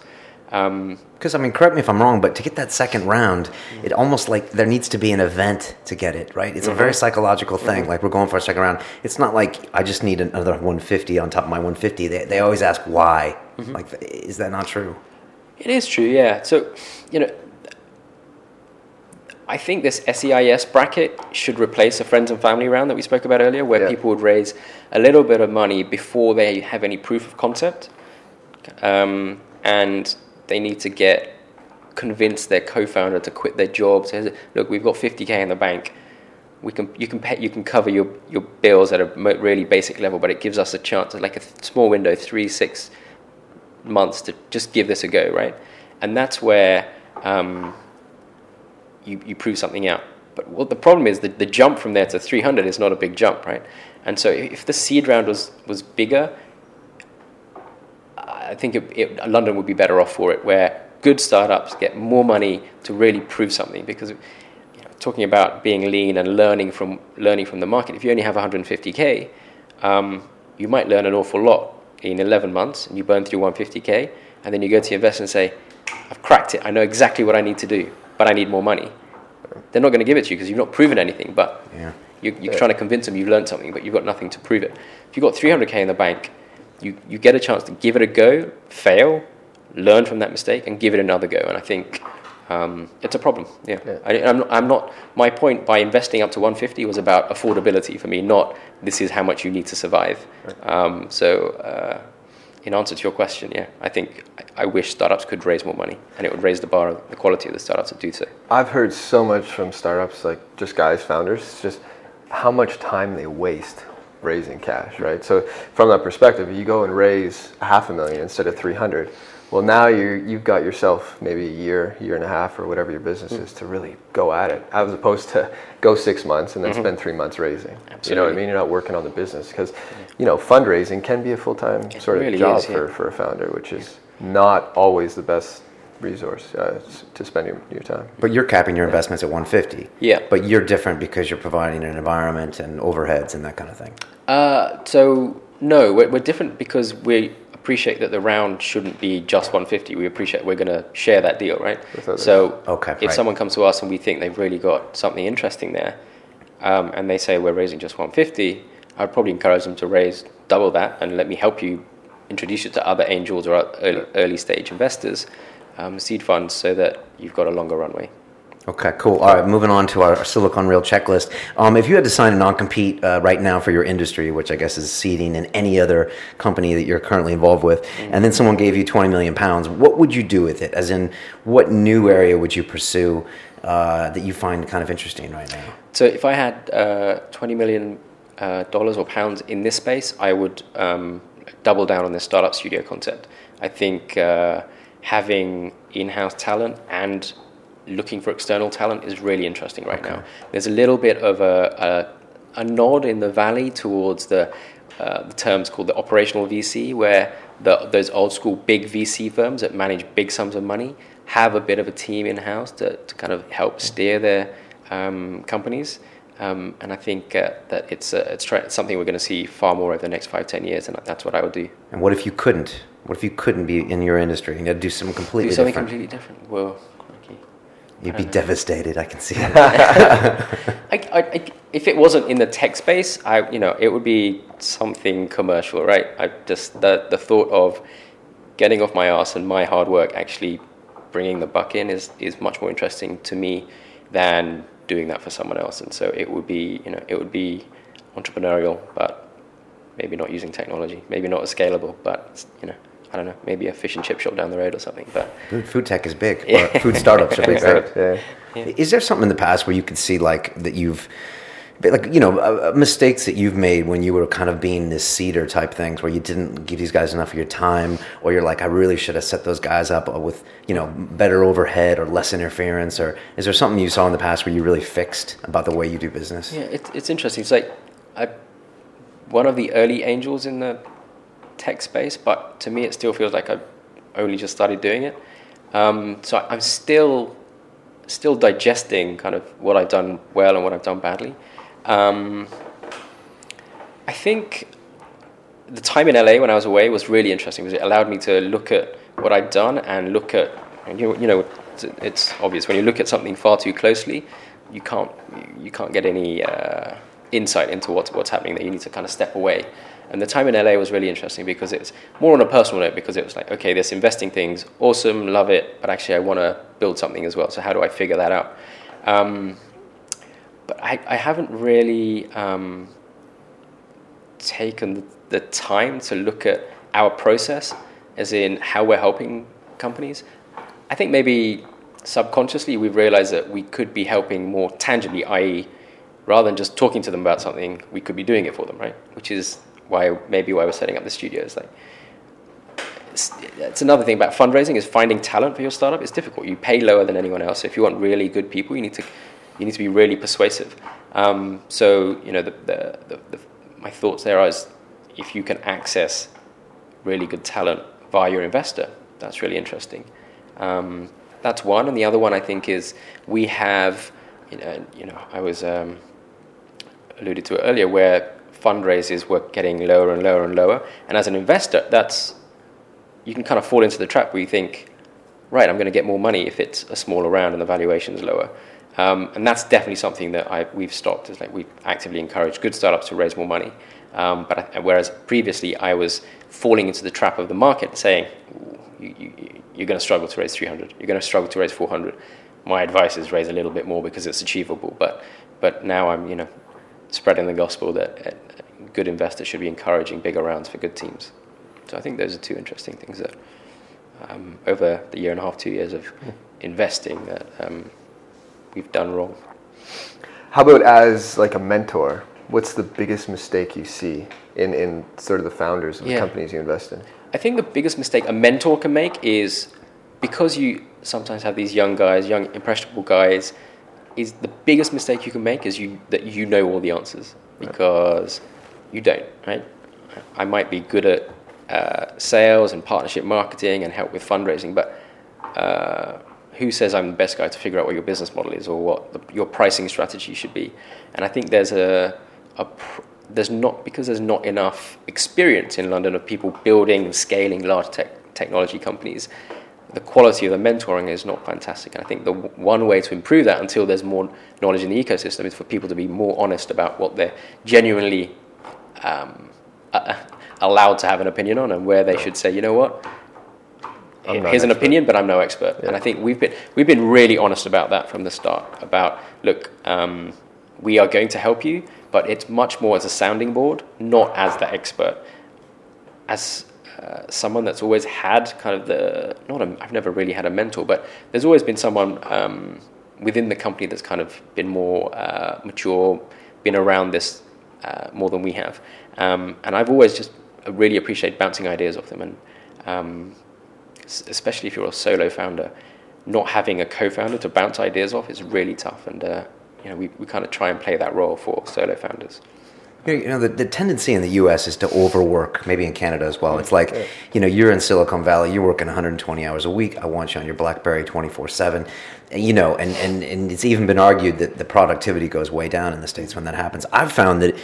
Um, Because I mean, correct me if I'm wrong, but to get that second round, it almost like there needs to be an event to get it, right? It's a very psychological thing. Like we're going for a second round. It's not like I just need another 150 on top of my 150. They, they always ask why. Like, is that not true? It is true, yeah. So, you know, I think this SEIS bracket should replace a friends and family round that we spoke about earlier, where Yeah. people would raise a little bit of money before they have any proof of concept, um, and they need to get convince their co-founder to quit their job. Say, look, we've got 50k in the bank. We can you can pay, you can cover your, your bills at a really basic level, but it gives us a chance, like a small window, three six months to just give this a go, right? And that's where um, you, you prove something out. But what the problem is, the, the jump from there to 300 is not a big jump, right? And so if the seed round was, was bigger, I think it, it, London would be better off for it, where good startups get more money to really prove something. Because you know, talking about being lean and learning from learning from the market, if you only have 150k, um, you might learn an awful lot in 11 months, and you burn through 150k, and then you go to your investor and say, "I've cracked it. I know exactly what I need to do, but I need more money." They're not going to give it to you because you've not proven anything, but Yeah. you, you're trying to convince them you've learned something, but you've got nothing to prove it. If you've got 300k in the bank, you, you get a chance to give it a go, fail, learn from that mistake, and give it another go. And I think um, it's a problem. Yeah. Yeah. I, I'm, not, I'm not, my point by investing up to 150 was about affordability for me, not this is how much you need to survive. Um, so, uh, in answer to your question, yeah, I think I, I wish startups could raise more money and it would raise the bar, the quality of the startups that do so. I've heard so much from startups, like just guys, founders, just how much time they waste raising cash, right? So from that perspective, you go and raise half a million instead of 300. Well, now you you've got yourself maybe a year, year and a half, or whatever your business Mm. is to really go at it, as opposed to go six months and then Mm-hmm. spend three months raising. You know what I mean? You're not working on the business because, you know, fundraising can be a full time sort of really job is, yeah. for, for a founder, which is not always the best resource uh, to spend your, your time. But you're capping your investments at 150. Yeah. But you're different because you're providing an environment and overheads and that kind of thing. Uh, so no, we're, we're different because we appreciate that the round shouldn't be just 150. We appreciate we're going to share that deal, right? With. So Okay, if right. someone comes to us and we think they've really got something interesting there, um, and they say we're raising just 150, I'd probably encourage them to raise double that and let me help you introduce you to other angels or early, early stage investors, um, seed funds, so that you've got a longer runway. Okay, cool. All right, moving on to our Silicon Real checklist. Um, if you had to sign a non-compete uh, right now for your industry, which I guess is seeding in any other company that you're currently involved with, and then someone gave you 20 million pounds, what would you do with it? As in, what new area would you pursue uh, that you find kind of interesting right now? So if I had uh, twenty million uh, dollars or pounds in this space, I would um, double down on this startup studio concept. I think uh, having in-house talent and looking for external talent is really interesting right now. There's a little bit of a, a, a nod in the valley towards the, uh, the terms called the operational VC, where the, those old school big VC firms that manage big sums of money have a bit of a team in house to, to kind of help steer their um, companies. Um, and I think uh, that it's, uh, it's try- something we're going to see far more over the next five, ten years, and that's what I would do. And what if you couldn't? What if you couldn't be in your industry and you had to do something completely Do something different? completely different. Well. You'd be devastated. I can see I, I, if it wasn't in the tech space, I, you know, it would be something commercial, right? I just the the thought of getting off my ass and my hard work actually bringing the buck in is is much more interesting to me than doing that for someone else. And so it would be, you know, it would be entrepreneurial, but maybe not using technology, maybe not as scalable, but you know, I don't know, maybe a fish and chip shop down the road or something. But Food, food tech is big. Or food startups are big, right? Yeah. Is there something in the past where you could see like that you've, like you know, uh, uh, mistakes that you've made when you were kind of being this seeder type things, where you didn't give these guys enough of your time, or you're like, I really should have set those guys up with you know better overhead or less interference, or is there something you saw in the past where you really fixed about the way you do business? Yeah, it, it's interesting. It's like I, one of the early angels in the tech space, but to me, it still feels like I've only just started doing it. Um, so I'm still still digesting kind of what I've done well and what I've done badly. Um, I think the time in LA when I was away was really interesting because it allowed me to look at what I'd done and look at, and you, you know, it's, obvious when you look at something far too closely, you can't you can't get any uh, insight into what's what's happening there. You need to kind of step away. And the time in LA was really interesting because it's more on a personal note because it was like, okay, this investing thing's awesome, love it, but actually I want to build something as well. So how do I figure that out? Um, but I, I haven't really um, taken the, time to look at our process, as in how we're helping companies. I think maybe subconsciously we've realized that we could be helping more tangibly, i.e., rather than just talking to them about something, we could be doing it for them, right? Which is why maybe why we're setting up the studio. It's like it's, it's another thing about fundraising is finding talent for your startup. It's difficult. You pay lower than anyone else. If you want really good people, you need to you need to be really persuasive. Um, so you know the, the, the, the my thoughts there are is if you can access really good talent via your investor, that's really interesting. Um, that's one, and the other one I think is we have, you know, you know I was um, alluded to earlier, where fundraisers were getting lower and lower and lower, and as an investor, that's you can kind of fall into the trap where you think, right, I'm going to get more money if it's a smaller round and the valuation is lower. Um, and that's definitely something that I, we've stopped. Is like we actively encourage good startups to raise more money. Um, but I, whereas previously I was falling into the trap of the market, saying you, you, you're going to struggle to raise 300, you're going to struggle to raise 400. My advice is raise a little bit more because it's achievable. But but now I'm you know spreading the gospel that good investors should be encouraging bigger rounds for good teams. So I think those are two interesting things that um, over the year and a half, two years of investing that um, we've done wrong. How about as like a mentor? What's the biggest mistake you see in, in sort of the founders of the companies you invest in? I think the biggest mistake a mentor can make is because you sometimes have these young guys, young impressionable guys, is the biggest mistake you can make is you that you know all the answers because you don't, right? I might be good at uh, sales and partnership marketing and help with fundraising, but uh, who says I'm the best guy to figure out what your business model is or what the, your pricing strategy should be? And I think there's a, a pr- there's not because there's not enough experience in London of people building and scaling large tech technology companies. The quality of the mentoring is not fantastic, and I think the w- one way to improve that until there's more knowledge in the ecosystem is for people to be more honest about what they're genuinely um, uh, allowed to have an opinion on, and where they should say, you know what, I'm here's an opinion, but I'm no expert. Yeah. And I think we've been we've been really honest about that from the start. About look, um, we are going to help you, but it's much more as a sounding board, not as the expert. As uh, someone that's always had kind of the not I've never really had a mentor, but there's always been someone um, within the company that's kind of been more uh, mature, been around this uh, more than we have, um, and I've always just really appreciated bouncing ideas off them and. Um, especially if you're a solo founder, not having a co-founder to bounce ideas off is really tough. And uh, you know, we, we kind of try and play that role for solo founders. You know, the, the tendency in the U.S. is to overwork, maybe in Canada as well. It's like, you know, you're in Silicon Valley, you're working 120 hours a week. I want you on your BlackBerry 24/7. You know, and, and, and it's even been argued that the productivity goes way down in the states when that happens. I've found that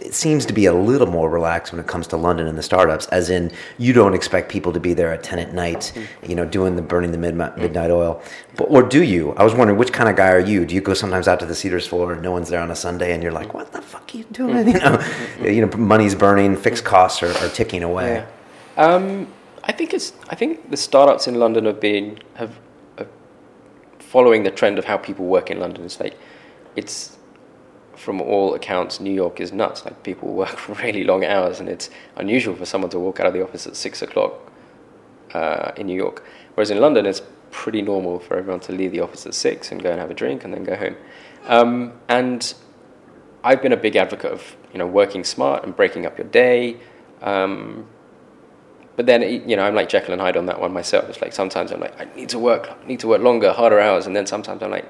it seems to be a little more relaxed when it comes to London and the startups, as in you don't expect people to be there at 10 at night, mm-hmm. you know, doing the burning the midnight, mm-hmm. midnight oil. But, or do you? I was wondering which kind of guy are you? Do you go sometimes out to the Cedars floor and no one's there on a Sunday and you're like, what the fuck are you doing? Mm-hmm. You know, you know, money's burning, fixed costs are, are ticking away. Um, I think it's. I think the startups in London have been have following the trend of how people work in London. It's like it's from all accounts, New York is nuts. Like people work really long hours, and it's unusual for someone to walk out of the office at six o'clock uh, in New York. Whereas in London, it's pretty normal for everyone to leave the office at six and go and have a drink and then go home. Um, and I've been a big advocate of you know working smart and breaking up your day. Um, but then you know I'm like Jekyll and Hyde on that one myself. It's like sometimes I'm like I need to work, I need to work longer, harder hours, and then sometimes I'm like,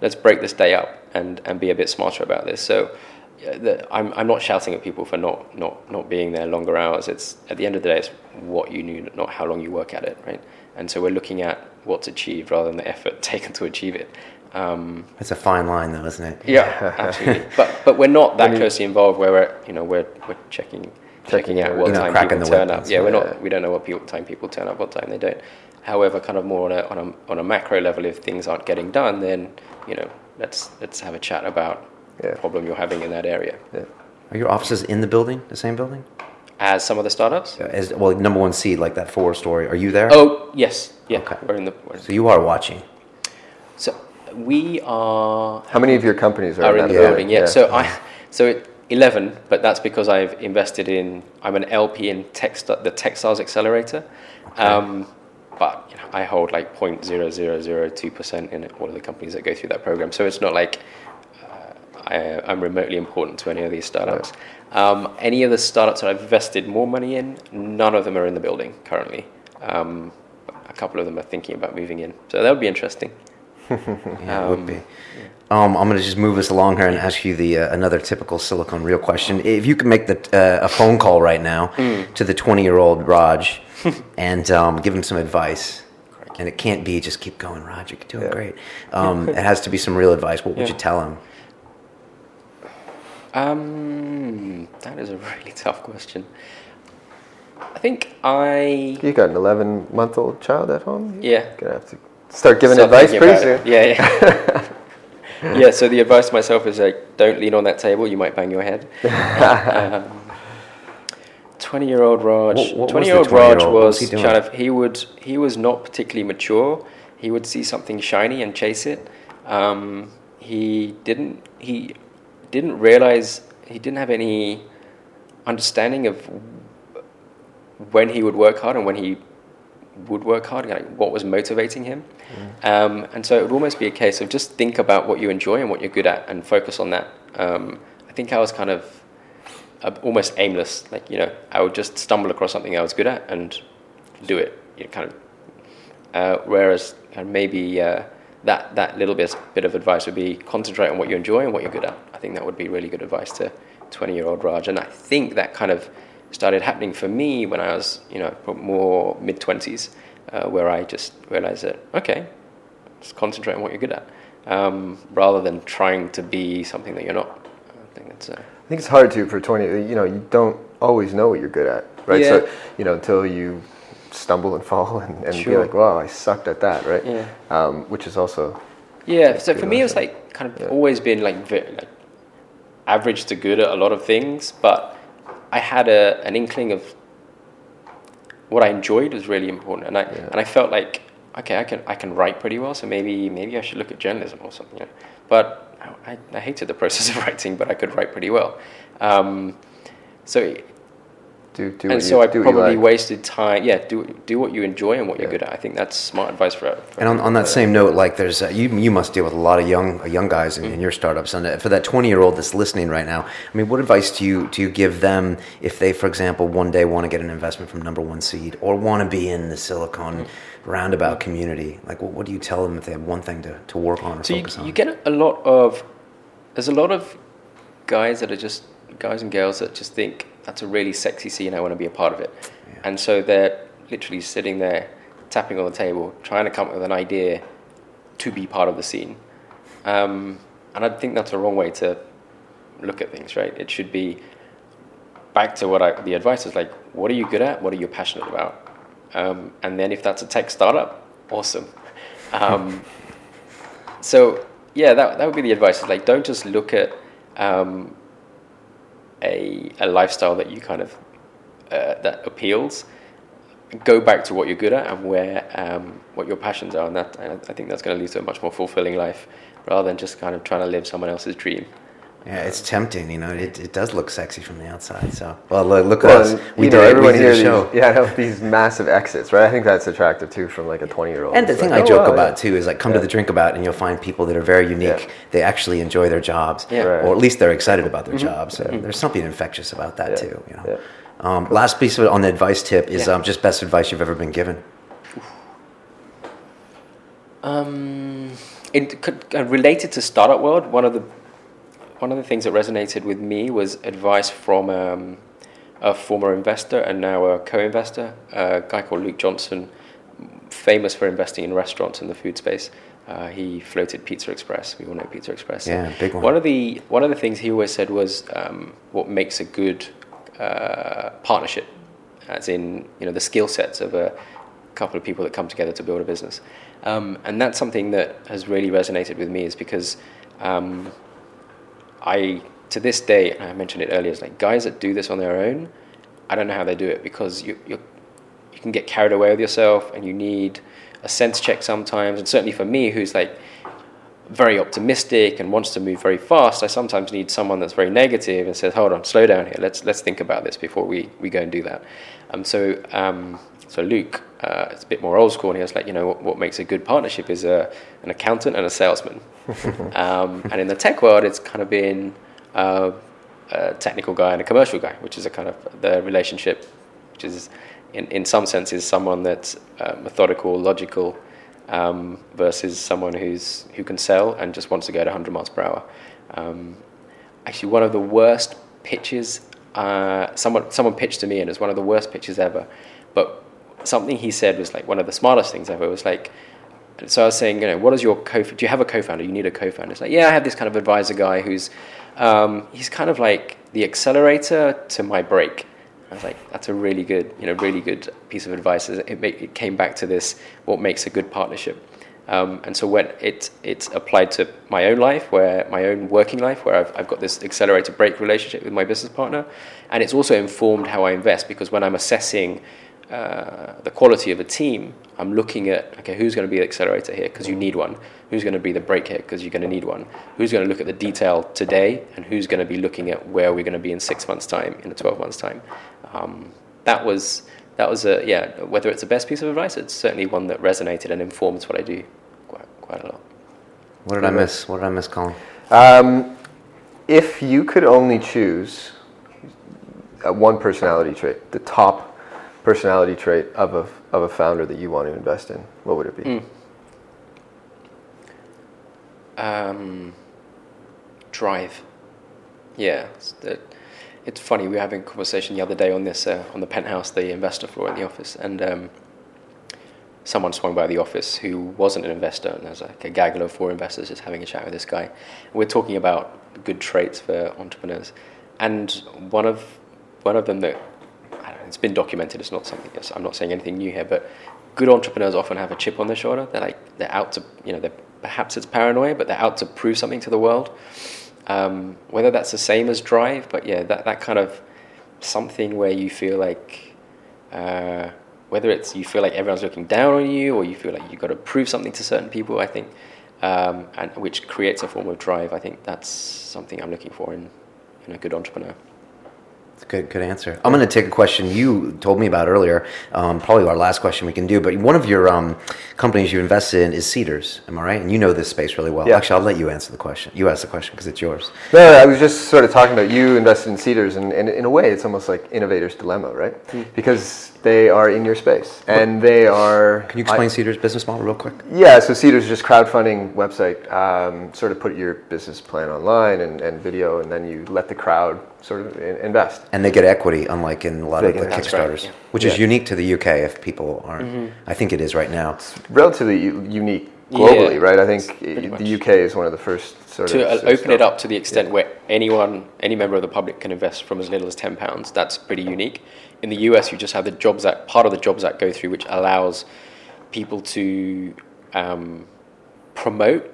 let's break this day up and and be a bit smarter about this. So. The, I'm I'm not shouting at people for not, not, not being there longer hours. It's at the end of the day, it's what you knew, not how long you work at it, right? And so we're looking at what's achieved rather than the effort taken to achieve it. Um, It's a fine line, though, isn't it? yeah, absolutely. But but we're not that closely involved where we're you know we're we're checking checking out what You're not time people the turn whip, up. Yeah, we're right. not we don't know what people, time people turn up, what time they don't. However, kind of more on a on a on a macro level, if things aren't getting done, then you know let's let's have a chat about Yeah. the problem you're having in that area. Yeah. Are your offices in the building, the same building? As some of the startups. As well, number one seed, like that four story. Are you there? Oh yes, yeah, Okay. we're in the. We're So you are watching. so we are How many of your companies are, are in that the Yeah. building. Yeah. So I, so it, eleven, but that's because I've invested in. I'm an LP in Techst- the Techstars Accelerator, um, but you know, I hold like 0.0002 percent in all of the companies that go through that program. So it's not like uh, I, I'm remotely important to any of these startups. Um, any of the startups that I've invested more money in, none of them are in the building currently. Um, a couple of them are thinking about moving in, so that would be interesting. Yeah, it would Um, be. Um, I'm going to just move us along here and ask you the uh, another typical Silicon Real question. If you could make the, uh, a phone call right now Hmm. to the 20 year old Raj and um, give him some advice, and it can't be just keep going, Raj, you're doing Yeah. great. Um, it has to be some real advice. What would Yeah. you tell him? Um, that is a really tough question. I think I You got an 11 month old child at home? yeah. Gonna have to start giving start advice pretty soon. Yeah, yeah. yeah. So the advice to myself is like, don't lean on that table. You might bang your head. um, Twenty-year-old Raj. What- what was the Twenty-year-old Raj was was he kind of he would he was not particularly mature. He would see something shiny and chase it. Um, he didn't he didn't realize he didn't have any understanding of when he would work hard and when he would work hard, like what was motivating him. Um, and so it would almost be a case of just think about what you enjoy and what you're good at and focus on that. Um, I think I was kind of uh, almost aimless. Like you know, I would just stumble across something I was good at and do it. You know, kind of. Uh, whereas uh, maybe uh, that that little bit bit of advice would be concentrate on what you enjoy and what you're good at. I think that would be really good advice to 20 year old Raj, and I think that kind of started happening for me when I was you know more mid 20s, uh, where I just realized that okay, just concentrate on what you're good at, um, rather than trying to be something that you're not. I think that's. Uh, I think it's hard to for 20. You know, you don't always know what you're good at, right? Yeah. So you know until you stumble and fall and, and be like, wow, I sucked at that, right? Yeah. Um, which is also Yeah, so for me, it was like kind of Yeah. always been like, very, like average to good at a lot of things, but I had a, an inkling of what I enjoyed was really important, and I Yeah. and I felt like okay, I can I can write pretty well, so maybe maybe I should look at journalism or something. You know? But I, I hated the process of writing, but I could write pretty well. Um, so do do and what so you, I do probably like. wasted time. Yeah, do do what you enjoy and what you're Yeah. good at. I think that's smart advice for. for And on, on that same note, like there's uh, you you must deal with a lot of young uh, young guys in, in your startups. And uh, for that 20 year old that's listening right now, I mean, what advice do you do you give them if they, for example, one day want to get an investment from Number One Seed or want to be in the Silicon Roundabout community? Like, what, what do you tell them if they have one thing to, to work on or So you, focus on? you get a lot of there's a lot of guys that are just guys and girls that just think that's a really sexy scene. I want to be a part of it, Yeah. and so they're literally sitting there tapping on the table, trying to come up with an idea to be part of the scene. Um, and I think that's a wrong way to look at things. Right? It should be back to what I, the advice is like. What are you good at? What are you passionate about? Um, and then if that's a tech startup, awesome. Um, so yeah, that that would be the advice. Is like don't just look at um, a a lifestyle that you kind of uh, that appeals. Go back to what you're good at and where um, what your passions are, and that I think that's going to lead to a much more fulfilling life rather than just kind of trying to live someone else's dream. Yeah, it's tempting. You know, it, it does look sexy from the outside. So, well, look, look at Well, us. We you did know, it. everyone we did here, a these, show. yeah, these massive exits, right? I think that's attractive too from like a 20 year old. And the It's thing like, I oh, joke wow, about yeah. too is like come to the Drinkabout and you'll find people that are very unique. Yeah. They actually enjoy their jobs, Yeah. Right. or at least they're excited about their jobs. And There's something infectious about that Yeah. too. You know. Yeah. Um, last piece of it on the advice tip is Yeah. um, just best advice you've ever been given. Um, it could, uh, related to startup world, one of the one of the things that resonated with me was advice from um, a former investor and now a co-investor, a guy called Luke Johnson, famous for investing in restaurants in the food space. Uh, he floated Pizza Express. We all know Pizza Express. Yeah, big one. One of the one of the things he always said was um, what makes a good uh, partnership, as in you know the skill sets of a couple of people that come together to build a business, um, and that's something that has really resonated with me. Is because um, I to this day, I mentioned it earlier, it's like guys that do this on their own. I don't know how they do it because you you you can get carried away with yourself, and you need a sense check sometimes. And certainly for me, who's like very optimistic and wants to move very fast, I sometimes need someone that's very negative and says, "Hold on, slow down here. Let's let's think about this before we, we go and do that." Um, so um, so Luke, uh, it's a bit more old school, and he was like, you know, what, what makes a good partnership is a, an accountant and a salesman. um, and in the tech world, it's kind of been uh, a technical guy and a commercial guy, which is a kind of the relationship, which is in, in some senses someone that's uh, methodical, logical, um, versus someone who's who can sell and just wants to go to 100 miles per hour. Um, actually, one of the worst pitches. Uh, someone someone pitched to me, and it was one of the worst pitches ever. But something he said was like one of the smartest things ever. It was like, so I was saying, you know, what is your co? Do you have a co-founder? You need a co-founder. It's like, yeah, I have this kind of advisor guy who's, um, he's kind of like the accelerator to my brake. I was like, that's a really good, you know, really good piece of advice. It, ma- it came back to this, what makes a good partnership. Um, and so when it it's applied to my own life, where my own working life, where I've, I've got this accelerator break relationship with my business partner, and it's also informed how I invest because when I'm assessing uh, the quality of a team, I'm looking at okay, who's going to be the accelerator here because you need one. Who's going to be the brake here because you're going to need one. Who's going to look at the detail today, and who's going to be looking at where we're going to be in six months' time, in a twelve months' time. Um, that was that was a yeah. Whether it's the best piece of advice, it's certainly one that resonated and informs what I do quite quite a lot. What did I miss? What did I miss, Colin? Um, if you could only choose, uh, one personality trait, the top personality trait of a of a founder that you want to invest in, what would it be? Um, drive. Yeah, it's, it's funny. We were having a conversation the other day on this uh, on the penthouse, the investor floor in the office, and um, someone swung by the office who wasn't an investor, and there's like a gaggle of four investors just having a chat with this guy. We're talking about good traits for entrepreneurs, and one of one of them that it's been documented. It's not something. I'm not saying anything new here, but good entrepreneurs often have a chip on their shoulder. They're like they're out to you know perhaps it's paranoia, but they're out to prove something to the world. Um, whether that's the same as drive, but yeah, that, that kind of something where you feel like, uh, whether it's you feel like everyone's looking down on you or you feel like you've got to prove something to certain people, I think, um, and which creates a form of drive. I think that's something I'm looking for in, in a good entrepreneur. Good, good answer. I'm going to take a question you told me about earlier. Um, probably our last question we can do. But one of your um, companies you invested in is Seedrs. Am I right? And you know this space really well. Yeah. Actually, I'll let you answer the question. You ask the question because it's yours. No, I was just sort of talking about you invested in Seedrs, and, and in a way, it's almost like innovator's dilemma, right? Hmm. Because they are in your space, and they are. Can you explain I- Seedrs' business model real quick? Yeah, so Seedrs is just crowdfunding website. Um, sort of put your business plan online and, and video, and then you let the crowd sort of invest. And they get equity, unlike in a lot They of the get- That's right, Kickstarters, yeah. which is unique to the UK if people aren't. I think it is right now. Relatively unique globally, Yeah, right? I think pretty i- much. the UK is one of the first sort to of. uh, sort of open it up to the extent where anyone, any member of the public can invest from as little as ten pounds. That's pretty unique. In the US, you just have the Jobs Act, part of the Jobs Act, go through, which allows people to um, promote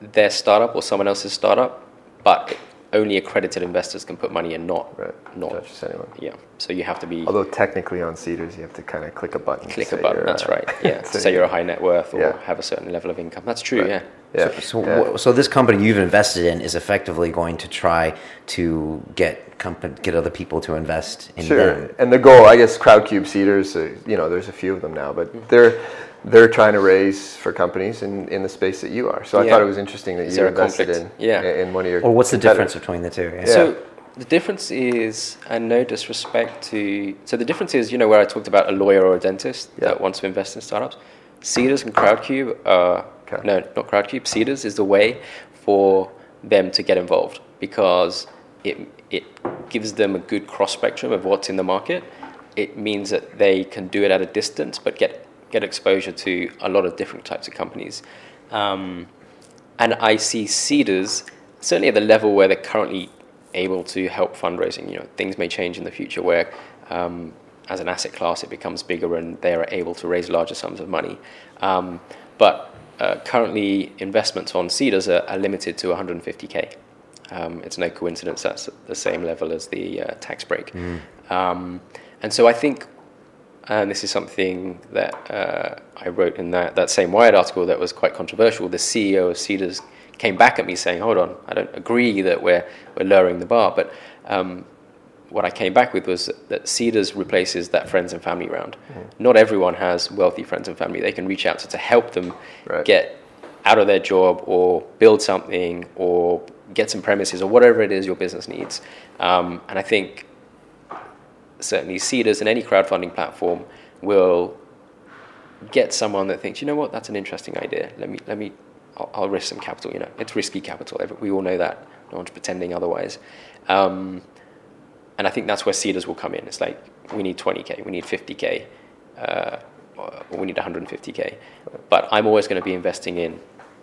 their startup or someone else's startup, but only accredited investors can put money in, not Right. not Not just anyone. yeah. So you have to be Although technically on Seedrs, you have to kind of click a button. click a button. That's uh, right. Yeah, to say you're a high net worth or Yeah. have a certain level of income. That's true. Right. Yeah. Yeah. So, yeah. wh- so this company you've invested in is effectively going to try to get company, get other people to invest in Sure. them. And the goal, I guess, Crowdcube Seedrs, uh, you know, there's a few of them now, but Mm-hmm. they're they're trying to raise for companies in, in the space that you are. So I thought it was interesting that Is you there a invested in conflict? Yeah. in one of your. Or what's the difference between the two? Yeah. So the difference is, and no disrespect to, so the difference is, you know, where I talked about a lawyer or a dentist Yeah. that wants to invest in startups. Seedrs and Crowdcube are No, not Crowdcube. Seedrs is the way for them to get involved because it it gives them a good cross spectrum of what's in the market. It means that they can do it at a distance, but get get exposure to a lot of different types of companies. Um, and I see Seedrs certainly at the level where they're currently able to help fundraising. You know, things may change in the future where, um, as an asset class, it becomes bigger and they are able to raise larger sums of money. Um, but uh, currently, investments on Seedrs are, are limited to 150k. Um, it's no coincidence that's at the same level as the uh, tax break. Um, and so I think and this is something that uh, I wrote in that, that same Wired article that was quite controversial. The CEO of Seedrs came back at me saying, "Hold on, I don't agree that we're we're lowering the bar." But um, what I came back with was that Seedrs replaces that friends and family round. Not everyone has wealthy friends and family they can reach out to to help them Right. get out of their job or build something or get some premises or whatever it is your business needs. Um, and I think certainly Seedrs and any crowdfunding platform will get someone that thinks, you know what, that's an interesting idea. Let me, let me, I'll, I'll risk some capital. You know, it's risky capital. We all know that. No one's pretending otherwise. Um, and I think that's where Seedrs will come in. It's like we need 20k, we need 50k, uh, or we need 150k. But I'm always going to be investing in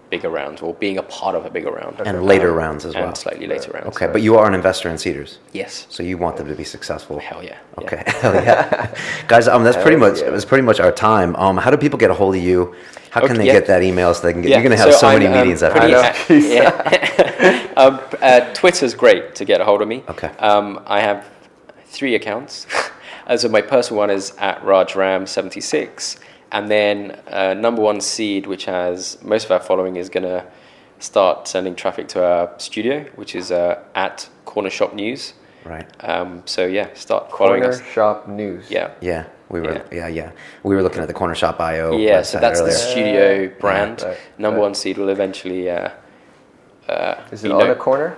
bigger rounds or being a part of a bigger round and later rounds as and well. slightly later rounds. Okay, but you are an investor in Seedrs, Yes. so you want them to be successful. Hell yeah. yeah. Okay, hell yeah, guys. Um, that's pretty much yeah. that's pretty much our time. Um, how do people get a hold of you? How can Okay, they yeah. get that email so they can get? Yeah, You're going to have so, I'm, many um, meetings after this. yeah. um, uh, Twitter's great to get a hold of me. Okay. Um, I have three accounts. Uh, so my personal one is at RajRam76, and then uh, number one seed, which has most of our following, is going to start sending traffic to our studio, which is uh, at Corner Shop News. Right. Um, so yeah, start following Corner us. Shop News. Yeah. Yeah, we were. Yeah. Yeah, yeah. We were looking at the Corner Shop IO. Yeah, so that's earlier. the studio brand. right, Number right. one seed will eventually. Uh, uh, Is it on known- a corner?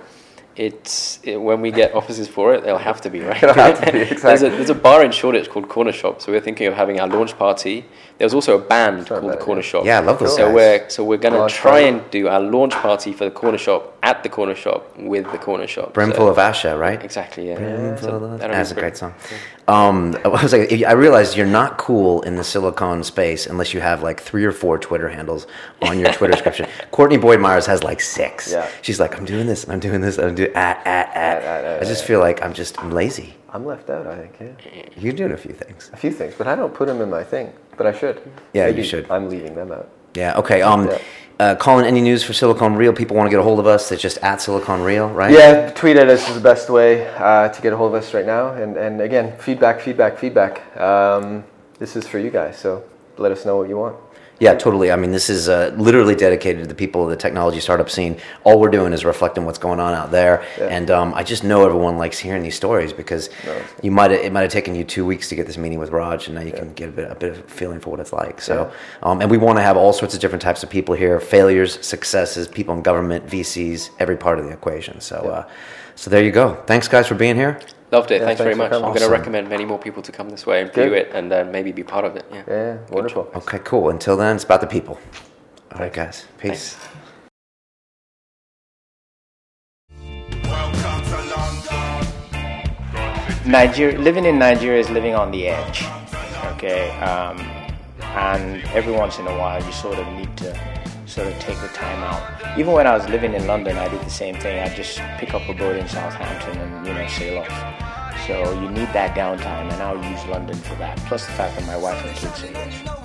It's it, when we get offices for it, they'll have to be right. To be, there's, a, there's a bar in Shoreditch called Corner Shop, so we're thinking of having our launch party. There's also a band Sorry called it, Corner yeah. Shop. Yeah, I love those So guys. we're so we're gonna Launch try and do our launch party for the Corner Shop at the Corner Shop with the Corner Shop. Brimful So- of Asha, right? Exactly. Yeah. So of- that'll be That's a great song. Um, I was like, I realized you're not cool in the silicon space unless you have like three or four Twitter handles on your Twitter description. Courtney Boyd Myers has like six. Yeah. She's like, I'm doing this, I'm doing this, I'm doing at at at. At, I just feel like I'm just I'm lazy. I'm left out. I think. Yeah. You're doing a few things. A few things, but I don't put them in my thing. But I should. Yeah, you should. I'm leaving them out. Yeah. Okay. Um, Yeah. uh, Colin, any news for Silicon Real? People want to get a hold of us. It's just at Silicon Real, right? Yeah, tweet at us is the best way uh, to get a hold of us right now. And, and again, feedback, feedback, feedback. Um, this is for you guys, so let us know what you want. Yeah, totally. I mean, this is uh, literally dedicated to the people of the technology startup scene. All we're doing is reflecting what's going on out there, Yeah. and um, I just know everyone likes hearing these stories because No, you might it might have taken you two weeks to get this meeting with Raj, and now you can get a bit a bit of a feeling for what it's like. So, um, and we want to have all sorts of different types of people here: failures, successes, people in government, VCs, every part of the equation. So, uh, so there you go. Thanks, guys, for being here. Loved it. Yeah, thanks, very thanks for much. coming. I'm going to recommend many more people to come this way and Good. view it and uh, maybe be part of it. Yeah. Yeah, wonderful. Okay, cool. Until then, it's about the people. All right, guys. Peace. Welcome to London. Nigeria, living in Nigeria is living on the edge. Okay, um, and every once in a while you sort of need to sort of take the time out. Even when I was living in London, I did the same thing. I'd just pick up a boat in Southampton and you know sail off. So you need that downtime, and I'll use London for that. Plus the fact that my wife and kids are here.